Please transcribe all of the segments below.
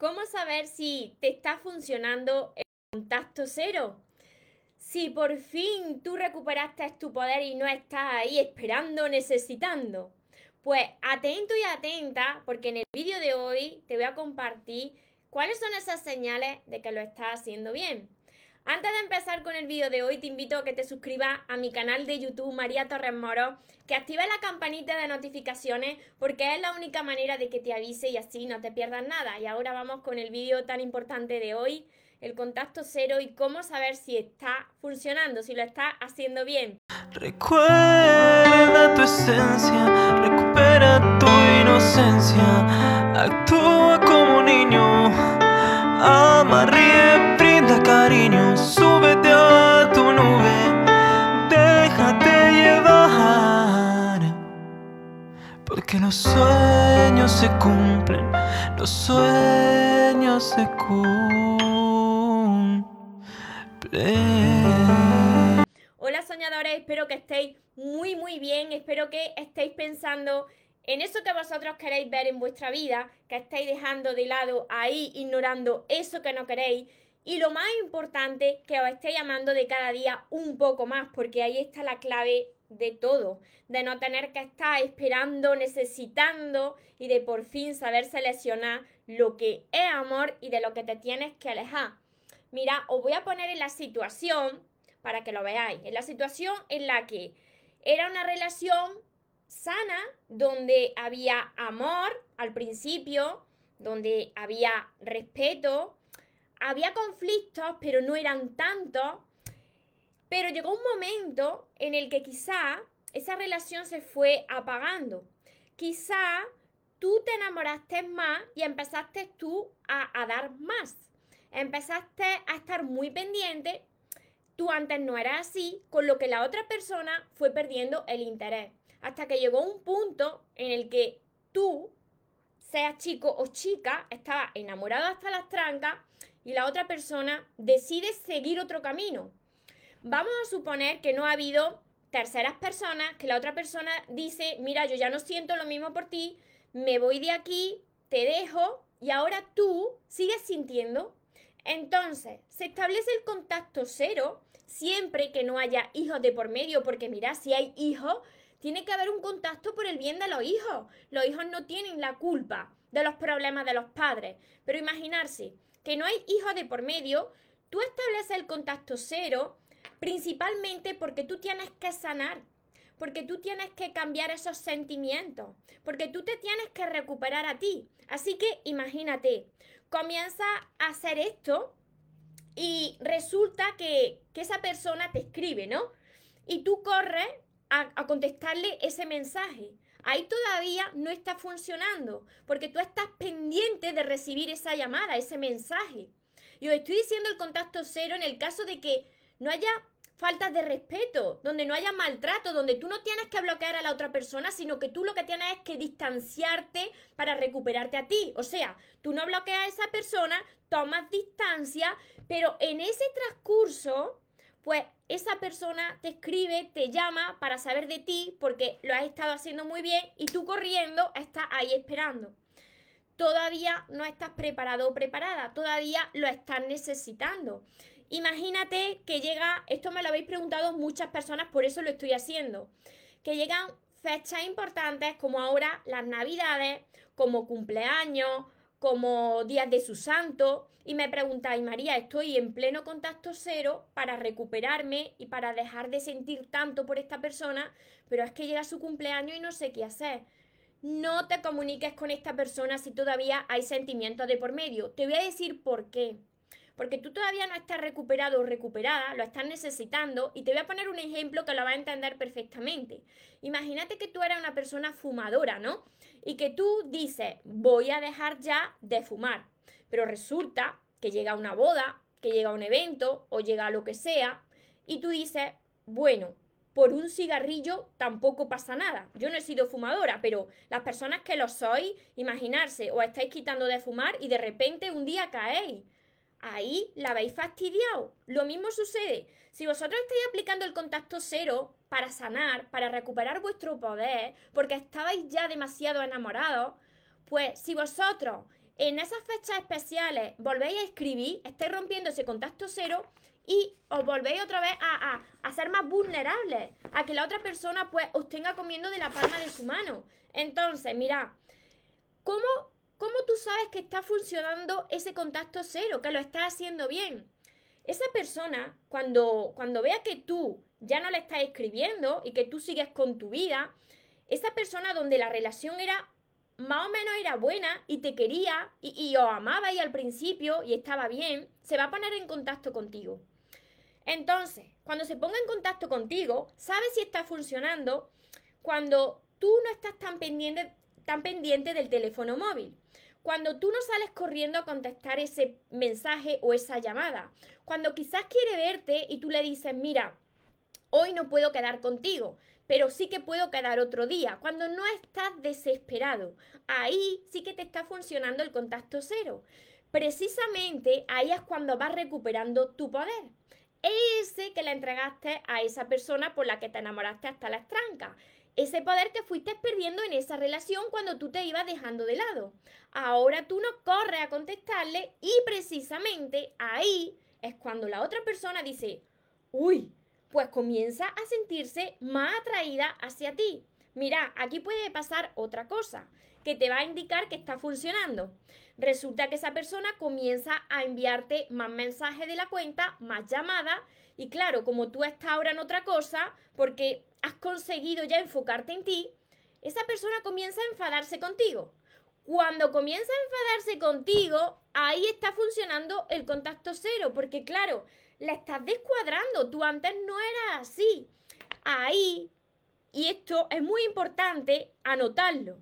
¿Cómo saber si te está funcionando el contacto cero? Si por fin tú recuperaste tu poder y no estás ahí esperando, necesitando. Pues atento y atenta, porque en el vídeo de hoy te voy a compartir cuáles son esas señales de que lo estás haciendo bien. Antes de empezar con el vídeo de hoy, te invito a que te suscribas a mi canal de YouTube María Torres Moro, que actives la campanita de notificaciones porque es la única manera de que te avise y así no te pierdas nada. Y ahora vamos con el vídeo tan importante de hoy, el contacto cero y cómo saber si está funcionando, si lo está haciendo bien. Recuerda tu esencia, recupera tu inocencia, actúa como niño, ama, cariño, súbete a tu nube, déjate llevar, porque los sueños se cumplen, los sueños se cumplen. Hola soñadores, espero que estéis muy muy bien, espero que estéis pensando en eso que vosotros queréis ver en vuestra vida, que estáis dejando de lado ahí, ignorando eso que no queréis. Y lo más importante, que os estéis amando de cada día un poco más, porque ahí está la clave de todo, de no tener que estar esperando, necesitando y de por fin saber seleccionar lo que es amor y de lo que te tienes que alejar. Mira, os voy a poner en la situación para que lo veáis, en la situación en la que era una relación sana, donde había amor al principio, donde había respeto, había conflictos, pero no eran tantos. Pero llegó un momento en el que quizá esa relación se fue apagando. Quizá tú te enamoraste más y empezaste tú a, dar más. Empezaste a estar muy pendiente. Tú antes no eras así, con lo que la otra persona fue perdiendo el interés hasta que llegó un punto en el que tú, seas chico o chica, estaba enamorado hasta las trancas y la otra persona decide seguir otro camino. Vamos a suponer que no ha habido terceras personas, que la otra persona dice, mira, yo ya no siento lo mismo por ti, me voy de aquí, te dejo y ahora tú sigues sintiendo. Entonces, se establece el contacto cero siempre que no haya hijos de por medio, porque mira, si hay hijos, tiene que haber un contacto por el bien de los hijos. Los hijos no tienen la culpa de los problemas de los padres. Pero imaginarse que no hay hijos de por medio, tú estableces el contacto cero principalmente porque tú tienes que sanar, porque tú tienes que cambiar esos sentimientos, porque tú te tienes que recuperar a ti. Así que imagínate, comienza a hacer esto y resulta que, que esa persona te escribe, ¿no? Y tú corres a, contestarle ese mensaje. Ahí todavía no está funcionando, porque tú estás pendiente de recibir esa llamada, ese mensaje. Yo estoy diciendo el contacto cero en el caso de que no haya faltas de respeto, donde no haya maltrato, donde tú no tienes que bloquear a la otra persona, sino que tú lo que tienes es que distanciarte para recuperarte a ti. O sea, tú no bloqueas a esa persona, tomas distancia, pero en ese transcurso pues esa persona te escribe, te llama para saber de ti porque lo has estado haciendo muy bien y tú corriendo estás ahí esperando. Todavía no estás preparado o preparada, todavía lo estás necesitando. Imagínate que llega, esto me lo habéis preguntado muchas personas, por eso lo estoy haciendo, que llegan fechas importantes como ahora las navidades, como cumpleaños, como días de su santo, y me preguntáis, María, estoy en pleno contacto cero para recuperarme y para dejar de sentir tanto por esta persona, pero es que llega su cumpleaños y no sé qué hacer. No te comuniques con esta persona si todavía hay sentimientos de por medio. Te voy a decir por qué. Porque tú todavía no estás recuperado o recuperada, lo estás necesitando y te voy a poner un ejemplo que lo va a entender perfectamente. Imagínate que tú eres una persona fumadora, ¿no? Y que tú dices, voy a dejar ya de fumar pero resulta que llega una boda, que llega un evento o llega lo que sea, y tú dices, bueno, por un cigarrillo tampoco pasa nada. Yo no he sido fumadora, pero las personas que lo sois, imaginarse, os estáis quitando de fumar y de repente un día caéis. Ahí la habéis fastidiado. Lo mismo sucede. Si vosotros estáis aplicando el contacto cero para sanar, para recuperar vuestro poder, porque estabais ya demasiado enamorados, pues si vosotros en esas fechas especiales volvéis a escribir, estáis rompiendo ese contacto cero y os volvéis otra vez a, a, ser más vulnerables, a que la otra persona pues os tenga comiendo de la palma de su mano. Entonces, mira, ¿cómo, ¿cómo tú sabes que está funcionando ese contacto cero, que lo estás haciendo bien? Esa persona, cuando, cuando vea que tú ya no le estás escribiendo y que tú sigues con tu vida, esa persona donde la relación era más o menos era buena y te quería y, y os amaba ahí al principio y estaba bien, se va a poner en contacto contigo. Entonces, cuando se ponga en contacto contigo, sabes si está funcionando cuando tú no estás tan pendiente, tan pendiente del teléfono móvil. Cuando tú no sales corriendo a contestar ese mensaje o esa llamada. Cuando quizás quiere verte y tú le dices, mira, hoy no puedo quedar contigo, pero sí que puedo quedar otro día, cuando no estás desesperado. Ahí sí que te está funcionando el contacto cero. Precisamente ahí es cuando vas recuperando tu poder. Ese que le entregaste a esa persona por la que te enamoraste hasta la estranca. Ese poder que fuiste perdiendo en esa relación cuando tú te ibas dejando de lado. Ahora tú no corres a contestarle y precisamente ahí es cuando la otra persona dice, uy, pues comienza a sentirse más atraída hacia ti. Mira, aquí puede pasar otra cosa que te va a indicar que está funcionando. Resulta que esa persona comienza a enviarte más mensajes de la cuenta, más llamadas, y claro, como tú estás ahora en otra cosa, porque has conseguido ya enfocarte en ti, esa persona comienza a enfadarse contigo. Cuando comienza a enfadarse contigo, ahí está funcionando el contacto cero, porque claro, la estás descuadrando. Tú antes no eras así. Ahí, y esto es muy importante anotarlo.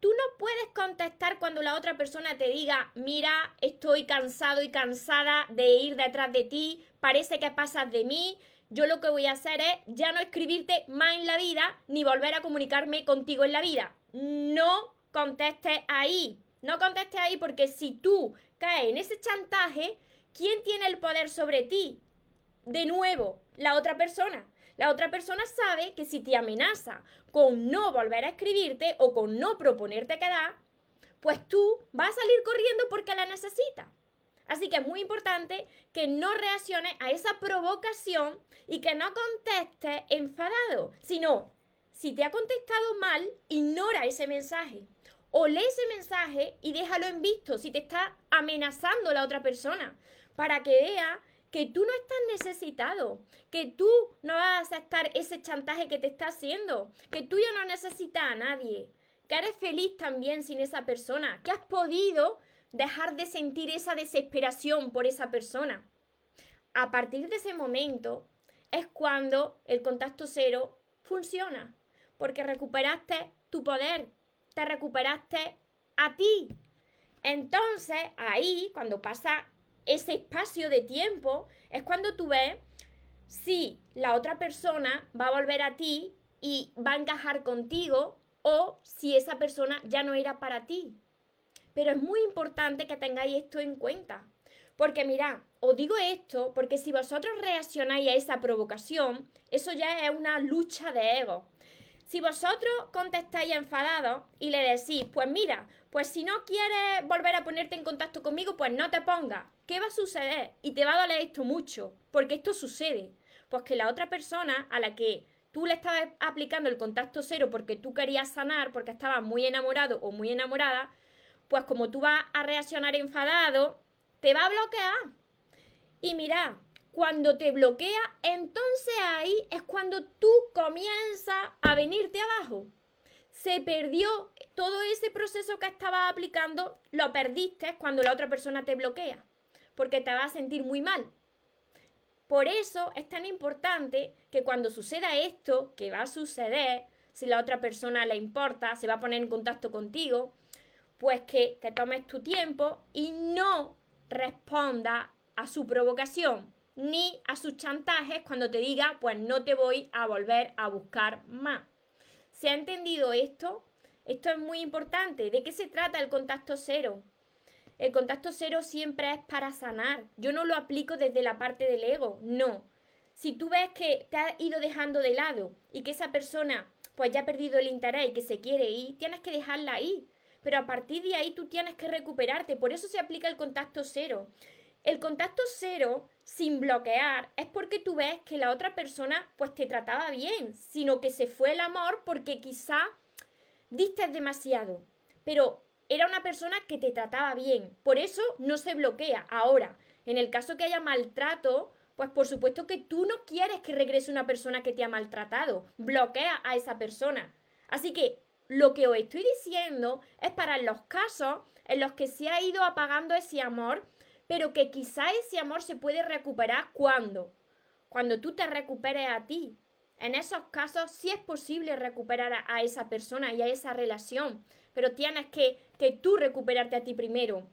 Tú no puedes contestar cuando la otra persona te diga, mira, estoy cansado y cansada de ir detrás de ti, parece que pasas de mí, yo lo que voy a hacer es ya no escribirte más en la vida ni volver a comunicarme contigo en la vida. No contestes ahí, no contestes ahí porque si tú caes en ese chantaje, ¿Quién tiene el poder sobre ti? De nuevo, la otra persona. La otra persona sabe que si te amenaza con no volver a escribirte o con no proponerte quedar, pues tú vas a salir corriendo porque la necesitas. Así que es muy importante que no reacciones a esa provocación y que no contestes enfadado, sino si te ha contestado mal, ignora ese mensaje. O lee ese mensaje y déjalo en visto si te está amenazando la otra persona para que vea que tú no estás necesitado, que tú no vas a aceptar ese chantaje que te está haciendo, que tú ya no necesitas a nadie, que eres feliz también sin esa persona, que has podido dejar de sentir esa desesperación por esa persona. A partir de ese momento es cuando el contacto cero funciona, porque recuperaste tu poder, te recuperaste a ti. Entonces, ahí, cuando pasa ese espacio de tiempo es cuando tú ves si la otra persona va a volver a ti y va a encajar contigo o si esa persona ya no era para ti. Pero es muy importante que tengáis esto en cuenta. Porque mirad, os digo esto porque si vosotros reaccionáis a esa provocación, eso ya es una lucha de ego. Si vosotros contestáis enfadados y le decís, pues mira, pues si no quieres volver a ponerte en contacto conmigo, pues no te pongas. ¿Qué va a suceder? Y te va a doler esto mucho, porque esto sucede. Pues que la otra persona a la que tú le estabas aplicando el contacto cero porque tú querías sanar, porque estabas muy enamorado o muy enamorada, pues como tú vas a reaccionar enfadado, te va a bloquear. Y mira, cuando te bloquea, entonces ahí es cuando tú comienzas a venirte abajo se perdió todo ese proceso que estabas aplicando, lo perdiste cuando la otra persona te bloquea, porque te vas a sentir muy mal. Por eso es tan importante que cuando suceda esto, que va a suceder, si la otra persona le importa, se va a poner en contacto contigo, pues que te tomes tu tiempo y no responda a su provocación ni a sus chantajes cuando te diga, pues no te voy a volver a buscar más. ¿Se ha entendido esto? Esto es muy importante. ¿De qué se trata el contacto cero? El contacto cero siempre es para sanar. Yo no lo aplico desde la parte del ego, no. Si tú ves que te has ido dejando de lado y que esa persona pues ya ha perdido el interés y que se quiere ir, tienes que dejarla ahí. pero a partir de ahí tú tienes que recuperarte. Por eso se aplica el contacto cero. El contacto cero, sin bloquear, es porque tú ves que la otra persona pues te trataba bien, sino que se fue el amor porque quizá diste demasiado. Pero era una persona que te trataba bien. Por eso no se bloquea. Ahora, en el caso que haya maltrato, pues por supuesto que tú no quieres que regrese una persona que te ha maltratado. Bloquea a esa persona. Así que lo que os estoy diciendo es para los casos en los que se ha ido apagando ese amor, pero que quizá ese amor se puede recuperar cuando. Cuando tú te recuperes a ti. En esos casos sí es posible recuperar a, esa persona y a esa relación, pero tienes que, que tú recuperarte a ti primero.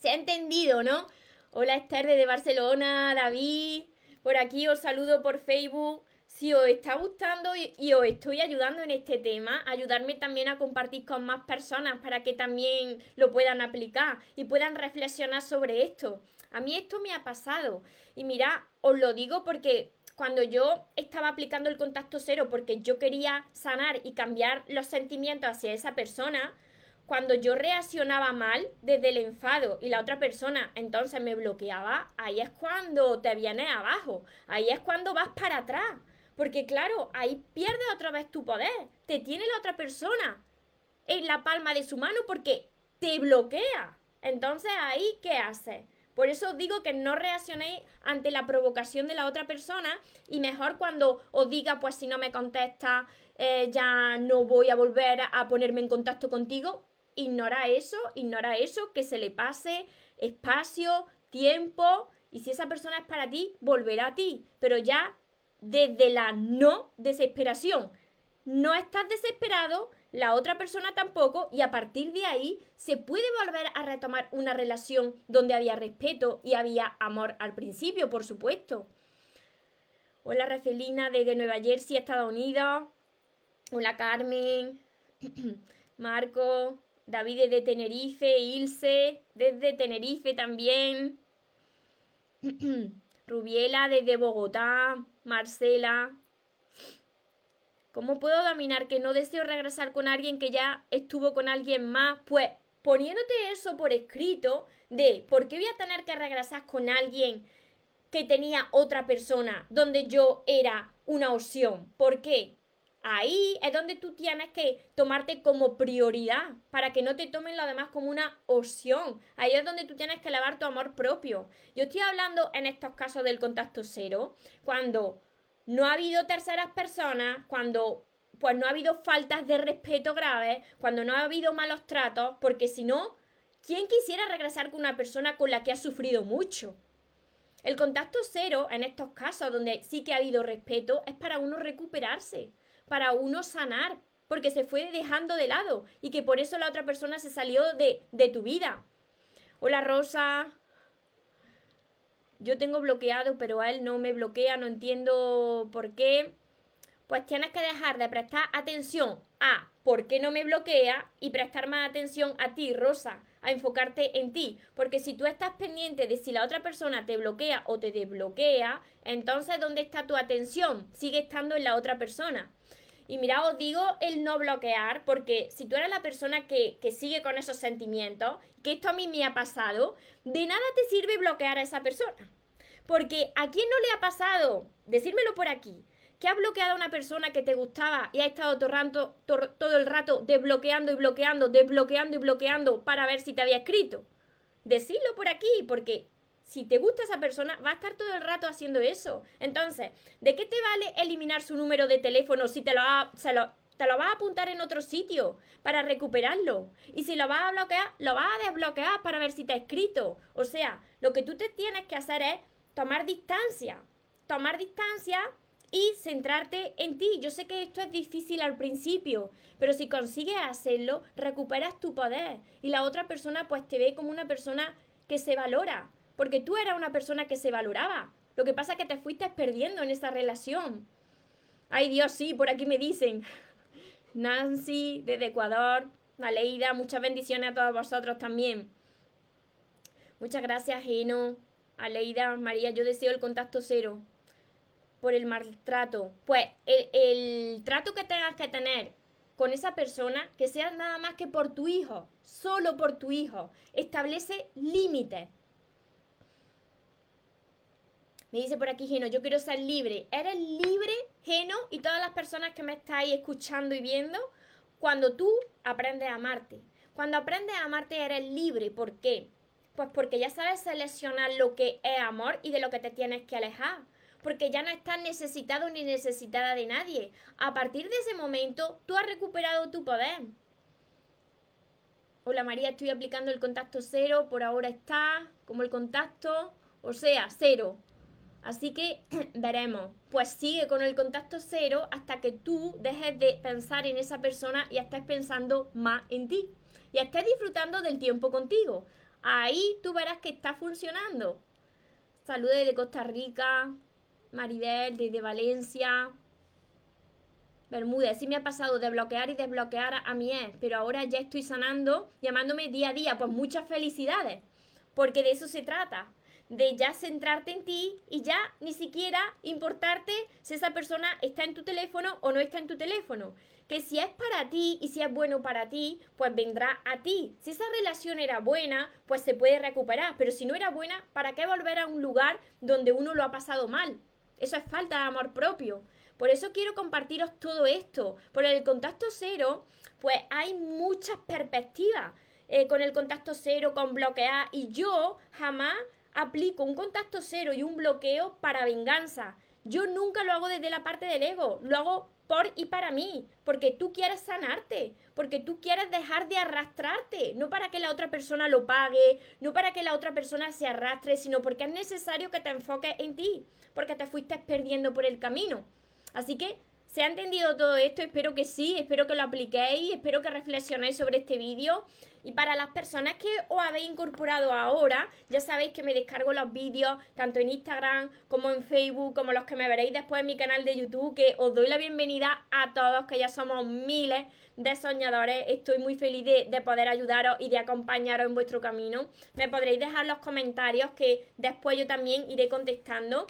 ¿Se ha entendido, no? Hola Esther de Barcelona, David, por aquí os saludo por Facebook. Si os está gustando y, os estoy ayudando en este tema, ayudarme también a compartir con más personas para que también lo puedan aplicar y puedan reflexionar sobre esto. A mí esto me ha pasado y mira, os lo digo porque cuando yo estaba aplicando el contacto cero porque yo quería sanar y cambiar los sentimientos hacia esa persona, cuando yo reaccionaba mal desde el enfado y la otra persona entonces me bloqueaba, ahí es cuando te vienes abajo, ahí es cuando vas para atrás. Porque claro, ahí pierdes otra vez tu poder, te tiene la otra persona en la palma de su mano porque te bloquea. Entonces ahí, ¿qué haces? Por eso os digo que no reaccionéis ante la provocación de la otra persona y mejor cuando os diga, pues si no me contesta, eh, ya no voy a volver a ponerme en contacto contigo, ignora eso, ignora eso, que se le pase espacio, tiempo, y si esa persona es para ti, volverá a ti, pero ya desde la no desesperación. No estás desesperado, la otra persona tampoco, y a partir de ahí se puede volver a retomar una relación donde había respeto y había amor al principio, por supuesto. Hola Rafelina desde Nueva Jersey, Estados Unidos. Hola Carmen, Marco, David de Tenerife, Ilse desde Tenerife también, Rubiela desde Bogotá, Marcela. ¿Cómo puedo dominar que no deseo regresar con alguien que ya estuvo con alguien más? Pues poniéndote eso por escrito de por qué voy a tener que regresar con alguien que tenía otra persona donde yo era una opción. ¿Por qué? Ahí es donde tú tienes que tomarte como prioridad para que no te tomen lo demás como una opción. Ahí es donde tú tienes que elevar tu amor propio. Yo estoy hablando en estos casos del contacto cero, cuando no ha habido terceras personas, cuando pues no ha habido faltas de respeto graves, cuando no ha habido malos tratos, porque si no, ¿quién quisiera regresar con una persona con la que ha sufrido mucho? El contacto cero, en estos casos donde sí que ha habido respeto, es para uno recuperarse para uno sanar, porque se fue dejando de lado y que por eso la otra persona se salió de, de tu vida. Hola Rosa, yo tengo bloqueado, pero a él no me bloquea, no entiendo por qué. Pues tienes que dejar de prestar atención a por qué no me bloquea y prestar más atención a ti, Rosa, a enfocarte en ti. Porque si tú estás pendiente de si la otra persona te bloquea o te desbloquea, entonces ¿dónde está tu atención? Sigue estando en la otra persona. Y mira, os digo el no bloquear, porque si tú eres la persona que, sigue con esos sentimientos, que esto a mí me ha pasado, de nada te sirve bloquear a esa persona. Porque a quién no le ha pasado, decírmelo por aquí, que ha bloqueado a una persona que te gustaba y ha estado todo, el rato desbloqueando y bloqueando, desbloqueando y bloqueando para ver si te había escrito. Decirlo por aquí, porque si te gusta esa persona, va a estar todo el rato haciendo eso. Entonces, ¿de qué te vale eliminar su número de teléfono si te lo, se lo, te lo vas a apuntar en otro sitio para recuperarlo? Y si lo vas a bloquear, lo vas a desbloquear para ver si te ha escrito. O sea, lo que tú te tienes que hacer es tomar distancia. Tomar distancia y centrarte en ti. Yo sé que esto es difícil al principio, pero si consigues hacerlo, recuperas tu poder y la otra persona pues te ve como una persona que se valora porque tú eras una persona que se valoraba. Lo que pasa es que te fuiste perdiendo en esa relación. Ay Dios, sí, por aquí me dicen. Nancy, desde Ecuador, Aleida, muchas bendiciones a todos vosotros también. Muchas gracias, Geno, Aleida, María, yo deseo el contacto cero por el maltrato. Pues el, el trato que tengas que tener con esa persona que sea nada más que por tu hijo, solo por tu hijo. Establece límites. Me dice por aquí Geno, yo quiero ser libre. ¿Eres libre, Geno, y todas las personas que me estáis escuchando y viendo? Cuando tú aprendes a amarte. Cuando aprendes a amarte eres libre. ¿Por qué? Pues porque ya sabes seleccionar lo que es amor y de lo que te tienes que alejar porque ya no estás necesitado ni necesitada de nadie. A partir de ese momento, tú has recuperado tu poder. Hola María, estoy aplicando el contacto cero, por ahora está como el contacto, o sea, cero. Así que veremos. Pues sigue con el contacto cero hasta que tú dejes de pensar en esa persona y estés pensando más en ti. Y estés disfrutando del tiempo contigo. Ahí tú verás que está funcionando. Saludos de Costa Rica. Maribel, desde Valencia. Bermúdez, sí me ha pasado de bloquear y desbloquear a mi ex, pero ahora ya estoy sanando, llamándome día a día. Pues muchas felicidades, porque de eso se trata, de ya centrarte en ti y ya ni siquiera importarte si esa persona está en tu teléfono o no está en tu teléfono. Que si es para ti y si es bueno para ti, pues vendrá a ti. Si esa relación era buena, pues se puede recuperar, pero si no era buena, ¿para qué volver a un lugar donde uno lo ha pasado mal? Eso es falta de amor propio. Por eso quiero compartiros todo esto. Por el contacto cero, pues hay muchas perspectivas. Eh, con el contacto cero, con bloquear. Y yo jamás aplico un contacto cero y un bloqueo para venganza. Yo nunca lo hago desde la parte del ego. Lo hago por y para mí, porque tú quieres sanarte, porque tú quieres dejar de arrastrarte, no para que la otra persona lo pague, no para que la otra persona se arrastre, sino porque es necesario que te enfoques en ti porque te fuiste perdiendo por el camino. Así que, ¿se ha entendido todo esto? Espero que sí, espero que lo apliquéis, espero que reflexionéis sobre este vídeo. Y para las personas que os habéis incorporado ahora, ya sabéis que me descargo los vídeos tanto en Instagram como en Facebook, como los que me veréis después en mi canal de YouTube, que os doy la bienvenida a todos, que ya somos miles de soñadores. Estoy muy feliz de, de, poder ayudaros y de acompañaros en vuestro camino. Me podréis dejar los comentarios que después yo también iré contestando.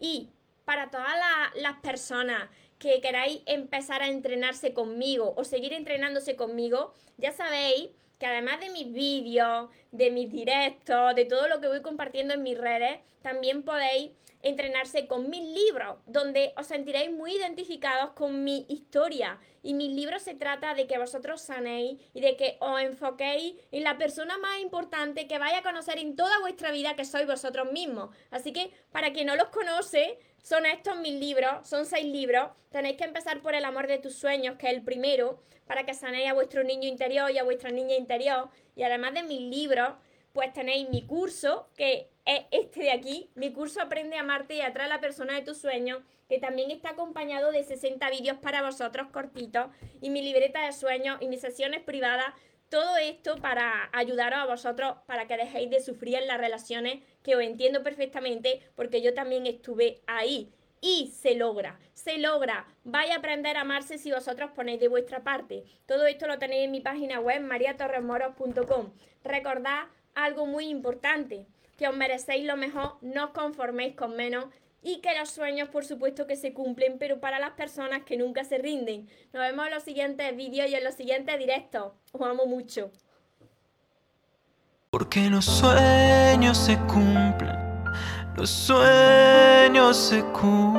Y para todas las personas que queráis empezar a entrenarse conmigo o seguir entrenándose conmigo, ya sabéis que además de mis vídeos, de mis directos, de todo lo que voy compartiendo en mis redes, también podéis entrenarse con mis libros, donde os sentiréis muy identificados con mi historia. Y mis libros se trata de que vosotros sanéis y de que os enfoquéis en la persona más importante que vaya a conocer en toda vuestra vida, que sois vosotros mismos. Así que, para quien no los conoce, son estos mis libros, son seis libros. Tenéis que empezar por el amor de tus sueños, que es el primero, para que sanéis a vuestro niño interior y a vuestra niña interior. Y además de mis libros, pues tenéis mi curso, que es este de aquí, mi curso Aprende a amarte y atrae a la persona de tus sueños, que también está acompañado de 60 vídeos para vosotros cortitos, y mi libreta de sueños y mis sesiones privadas, todo esto para ayudaros a vosotros para que dejéis de sufrir en las relaciones, que os entiendo perfectamente porque yo también estuve ahí. Y se logra, se logra. Vaya a aprender a amarse si vosotros ponéis de vuestra parte. Todo esto lo tenéis en mi página web mariatorremoros.com. Recordad algo muy importante, que os merecéis lo mejor, no os conforméis con menos y que los sueños por supuesto que se cumplen, pero para las personas que nunca se rinden. Nos vemos en los siguientes vídeos y en los siguientes directos. Os amo mucho. Porque los sueños se cumplen, los sueños se cumplen.